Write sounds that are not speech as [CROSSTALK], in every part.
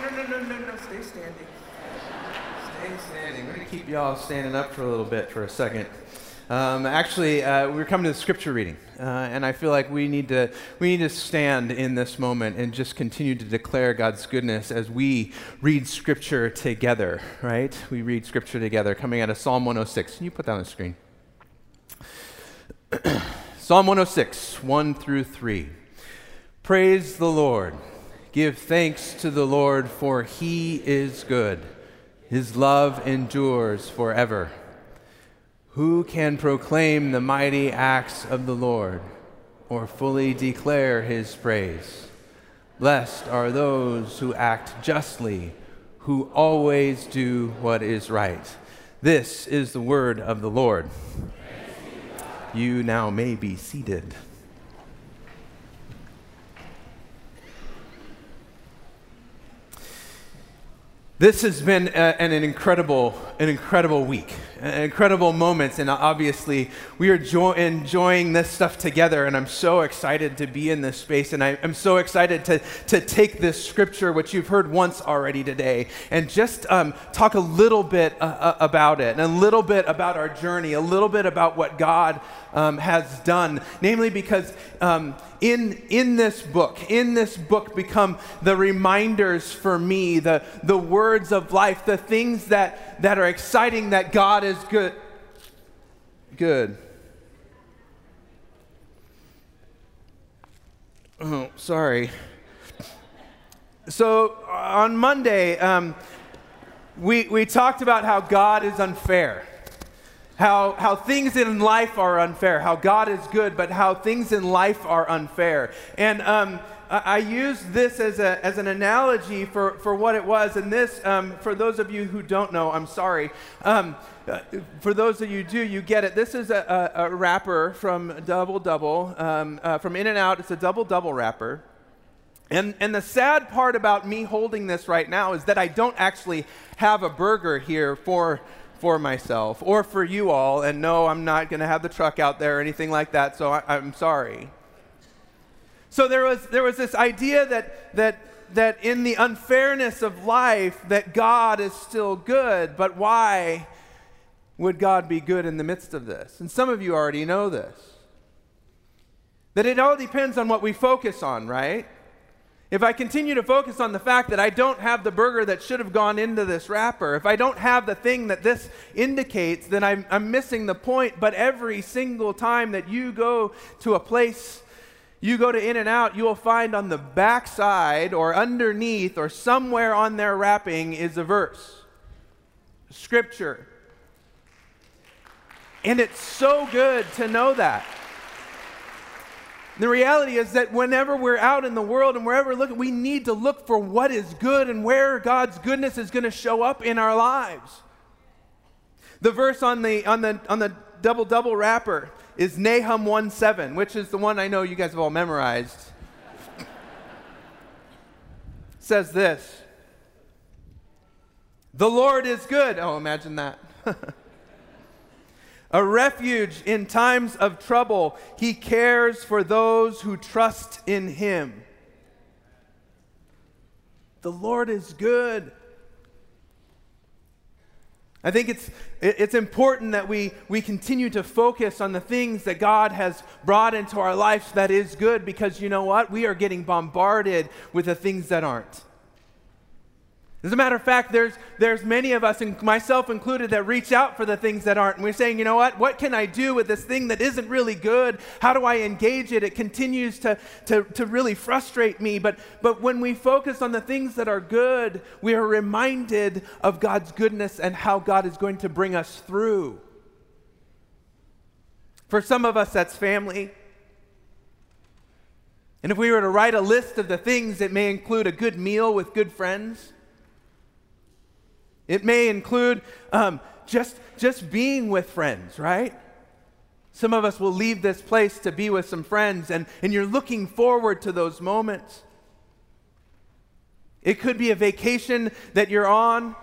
no, no, no, no, no. Stay standing. Stay standing. We're going to keep y'all standing up for a little bit for a second. Um, actually, uh, we're coming to the scripture reading, uh, and I feel like we need to we need to stand in this moment and just continue to declare God's goodness as we read scripture together. Right? We read scripture together, coming out of Psalm 106. Can you put that on the screen? [CLEARS THROAT] Psalm 106, 1 through 3. Praise the Lord. Give thanks to the Lord, for he is good. His love endures forever. Who can proclaim the mighty acts of the Lord or fully declare his praise? Blessed are those who act justly, who always do what is right. This is the word of the Lord. You now may be seated. This has been a, an, an, incredible, an incredible week, incredible moments, and obviously we are jo- enjoying this stuff together. And I'm so excited to be in this space, and I, am so excited to to take this scripture, which you've heard once already today, and just um, talk a little bit uh, uh about it, and a little bit about our journey, a little bit about what God um, has done. Namely, because um, in, in this book, in this book become the reminders for me, the, the words of life, the things that, that are exciting that God is good. Good. Oh, sorry. So on Monday, um, we, we talked about how God is unfair how, how things in life are unfair, how God is good, but how things in life are unfair. And um, I, I use this as, a, as an analogy for, for what it was. And this, um, for those of you who don't know, I'm sorry. Um, uh, for those of you do, you get it. This is a, a, a wrapper from Double Double, um, uh, from In-N-Out. It's a Double Double wrapper. And, and the sad part about me holding this right now is that I don't actually have a burger here for for myself or for you all. And no, I'm not going to have the truck out there or anything like that, so I, am sorry. So there was, there was this idea that, that, that in the unfairness of life, that God is still good, but why would God be good in the midst of this? And some of you already know this. That it all depends on what we focus on, right? If I continue to focus on the fact that I don't have the burger that should have gone into this wrapper, if I don't have the thing that this indicates, then I'm, I'm missing the point. But every single time that you go to a place, you go to In-N-Out, you will find on the back side or underneath or somewhere on their wrapping is a verse, scripture. And it's so good to know that. The reality is that whenever we're out in the world and wherever we're looking, we need to look for what is good and where God's goodness is going to show up in our lives. The verse on the, on the, on the double double wrapper is Nahum 1 7, which is the one I know you guys have all memorized. [LAUGHS] says this The Lord is good. Oh, imagine that. [LAUGHS] a refuge in times of trouble. He cares for those who trust in him. The Lord is good. I think it's, it's important that we, we continue to focus on the things that God has brought into our lives that is good because you know what? We are getting bombarded with the things that aren't. As a matter of fact, there's, there's many of us, and myself included, that reach out for the things that aren't. And we're saying, you know what? What can I do with this thing that isn't really good? How do I engage it? It continues to, to, to really frustrate me. But, but when we focus on the things that are good, we are reminded of God's goodness and how God is going to bring us through. For some of us, that's family. And if we were to write a list of the things, it may include a good meal with good friends it may include um, just, just being with friends, right? Some of us will leave this place to be with some friends, and, and you're looking forward to those moments. It could be a vacation that you're on,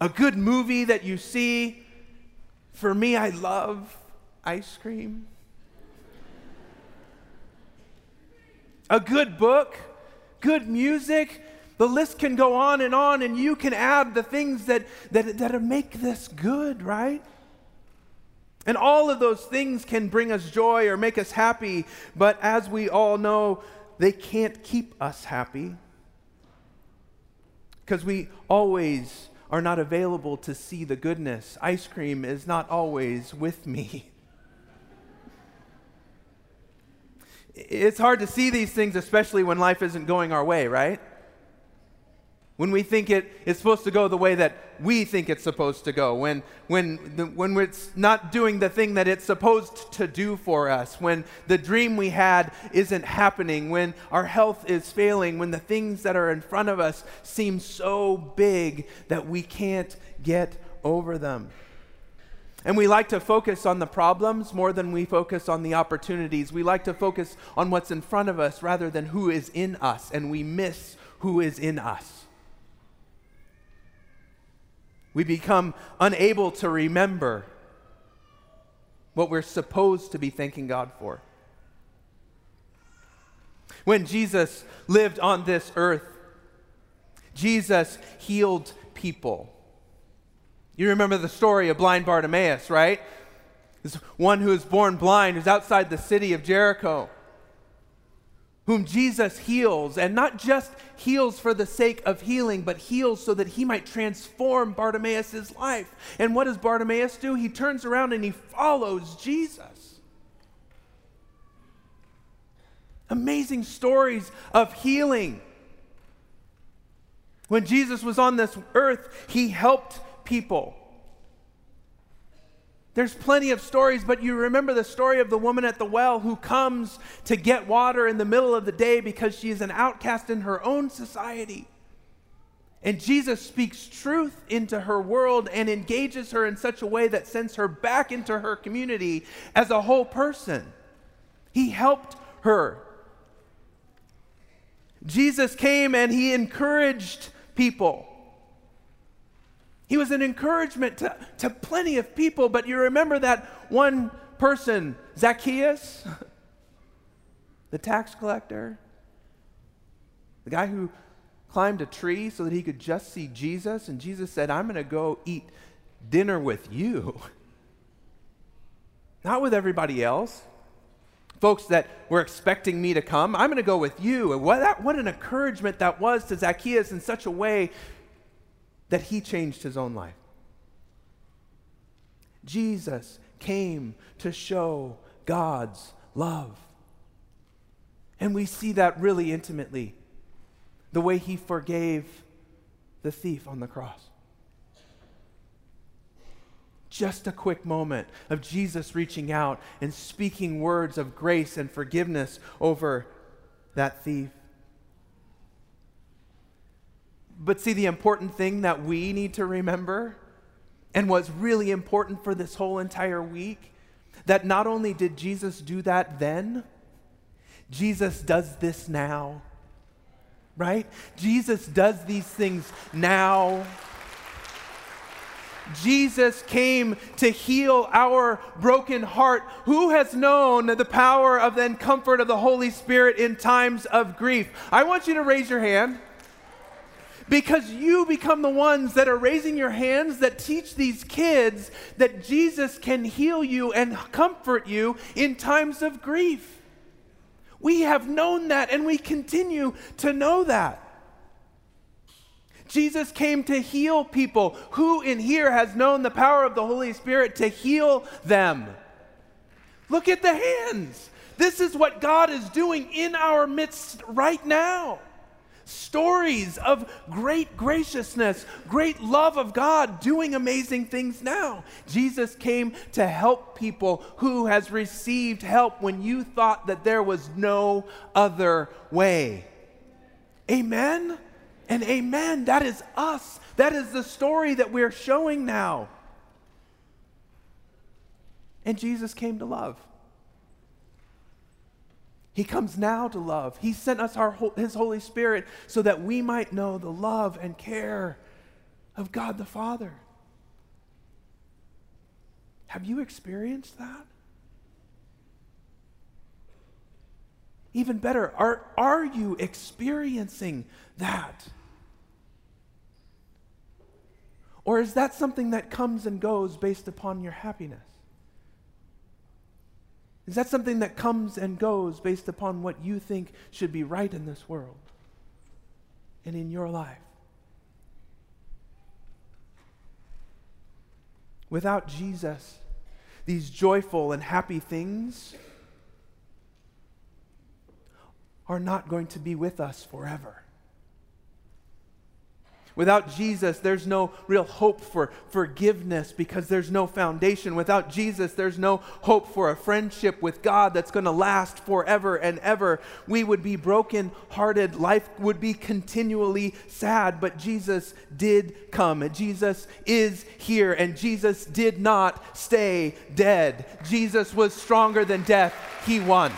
a good movie that you see. For me, I love ice cream. A good book, good music, The list can go on and on, and you can add the things that, that, that make this good, right? And all of those things can bring us joy or make us happy, but as we all know, they can't keep us happy because we always are not available to see the goodness. Ice cream is not always with me. [LAUGHS] It's hard to see these things, especially when life isn't going our way, right? When we think it is supposed to go the way that we think it's supposed to go, when, when, the, when it's not doing the thing that it's supposed to do for us, when the dream we had isn't happening, when our health is failing, when the things that are in front of us seem so big that we can't get over them. And we like to focus on the problems more than we focus on the opportunities. We like to focus on what's in front of us rather than who is in us, and we miss who is in us. We become unable to remember what we're supposed to be thanking God for. When Jesus lived on this earth, Jesus healed people. You remember the story of blind Bartimaeus, right? This one who was born blind, who's outside the city of Jericho whom Jesus heals, and not just heals for the sake of healing, but heals so that he might transform Bartimaeus' life. And what does Bartimaeus do? He turns around and he follows Jesus. Amazing stories of healing. When Jesus was on this earth, he helped people. There's plenty of stories, but you remember the story of the woman at the well who comes to get water in the middle of the day because she is an outcast in her own society. And Jesus speaks truth into her world and engages her in such a way that sends her back into her community as a whole person. He helped her. Jesus came and he encouraged people. He was an encouragement to, to plenty of people, but you remember that one person, Zacchaeus, [LAUGHS] the tax collector, the guy who climbed a tree so that he could just see Jesus, and Jesus said, I'm going to go eat dinner with you, [LAUGHS] not with everybody else. Folks that were expecting me to come, I'm going to go with you. And what, that, what an encouragement that was to Zacchaeus in such a way that he changed his own life. Jesus came to show God's love. And we see that really intimately the way he forgave the thief on the cross. Just a quick moment of Jesus reaching out and speaking words of grace and forgiveness over that thief. But see, the important thing that we need to remember, and what's really important for this whole entire week, that not only did Jesus do that then, Jesus does this now. Right? Jesus does these things now. Jesus came to heal our broken heart. Who has known the power of the comfort of the Holy Spirit in times of grief? I want you to raise your hand because you become the ones that are raising your hands that teach these kids that Jesus can heal you and comfort you in times of grief. We have known that and we continue to know that. Jesus came to heal people. Who in here has known the power of the Holy Spirit to heal them? Look at the hands. This is what God is doing in our midst right now stories of great graciousness, great love of God doing amazing things now. Jesus came to help people who has received help when you thought that there was no other way. Amen and amen. That is us. That is the story that we're showing now. And Jesus came to love. He comes now to love. He sent us our, His Holy Spirit so that we might know the love and care of God the Father. Have you experienced that? Even better, are, are you experiencing that? Or is that something that comes and goes based upon your happiness? Is that something that comes and goes based upon what you think should be right in this world and in your life? Without Jesus, these joyful and happy things are not going to be with us forever. Without Jesus, there's no real hope for forgiveness because there's no foundation. Without Jesus, there's no hope for a friendship with God that's going to last forever and ever. We would be broken hearted. Life would be continually sad, but Jesus did come. Jesus is here, and Jesus did not stay dead. Jesus was stronger than death, He won.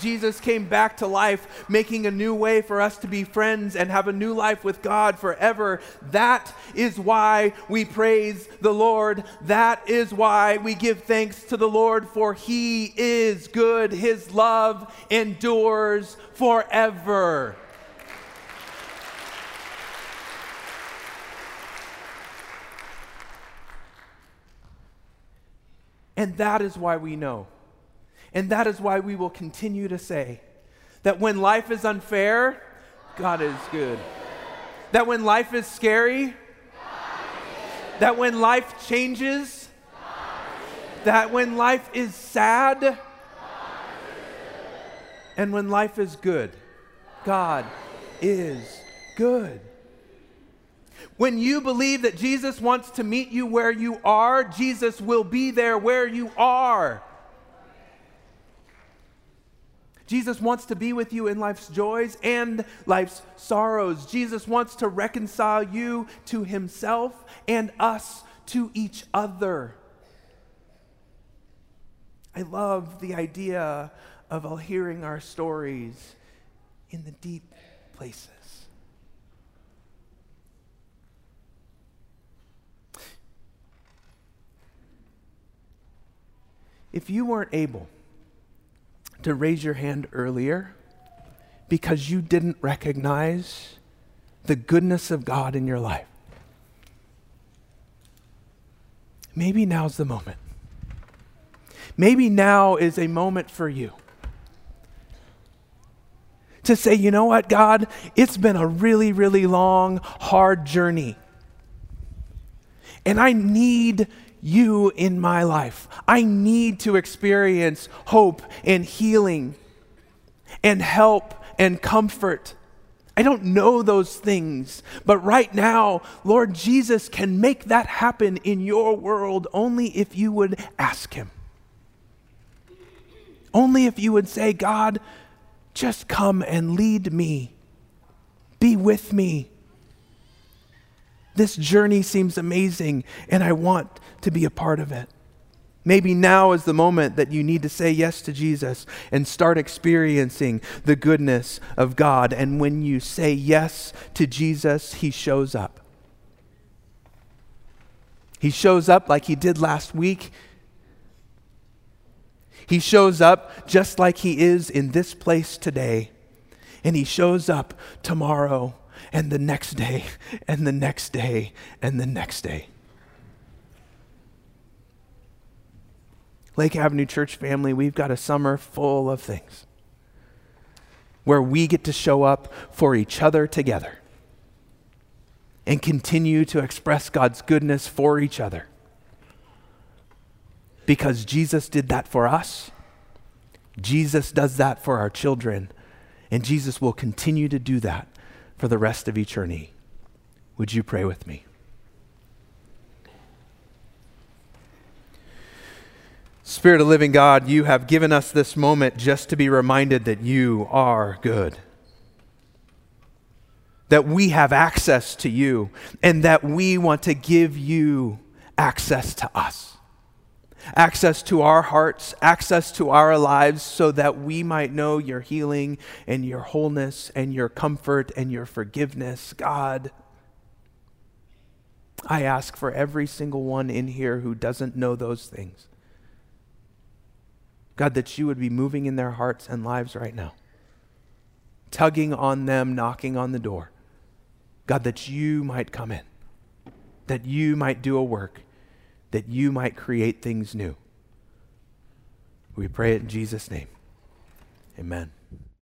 Jesus came back to life, making a new way for us to be friends and have a new life with God forever. That is why we praise the Lord. That is why we give thanks to the Lord, for he is good. His love endures forever. And that is why we know and that is why we will continue to say that when life is unfair, God is good. That when life is scary, that when life changes, that when life is sad, and when life is good, God is good. When you believe that Jesus wants to meet you where you are, Jesus will be there where you are. Jesus wants to be with you in life's joys and life's sorrows. Jesus wants to reconcile you to himself and us to each other. I love the idea of all hearing our stories in the deep places. If you weren't able to raise your hand earlier because you didn't recognize the goodness of God in your life. Maybe now's the moment. Maybe now is a moment for you to say, you know what, God, it's been a really, really long, hard journey. And I need you in my life. I need to experience hope and healing and help and comfort. I don't know those things, but right now, Lord Jesus can make that happen in your world only if you would ask Him. Only if you would say, God, just come and lead me, be with me. This journey seems amazing, and I want to be a part of it. Maybe now is the moment that you need to say yes to Jesus and start experiencing the goodness of God. And when you say yes to Jesus, He shows up. He shows up like He did last week. He shows up just like He is in this place today. And He shows up tomorrow and the next day and the next day and the next day. Lake Avenue Church family, we've got a summer full of things where we get to show up for each other together and continue to express God's goodness for each other. Because Jesus did that for us, Jesus does that for our children, and Jesus will continue to do that for the rest of eternity. Would you pray with me? Spirit of living God, you have given us this moment just to be reminded that you are good. That we have access to you and that we want to give you access to us. Access to our hearts, access to our lives, so that we might know your healing and your wholeness and your comfort and your forgiveness. God, I ask for every single one in here who doesn't know those things. God, that you would be moving in their hearts and lives right now, tugging on them, knocking on the door, God, that you might come in, that you might do a work, that you might create things new. We pray it in Jesus' name. Amen.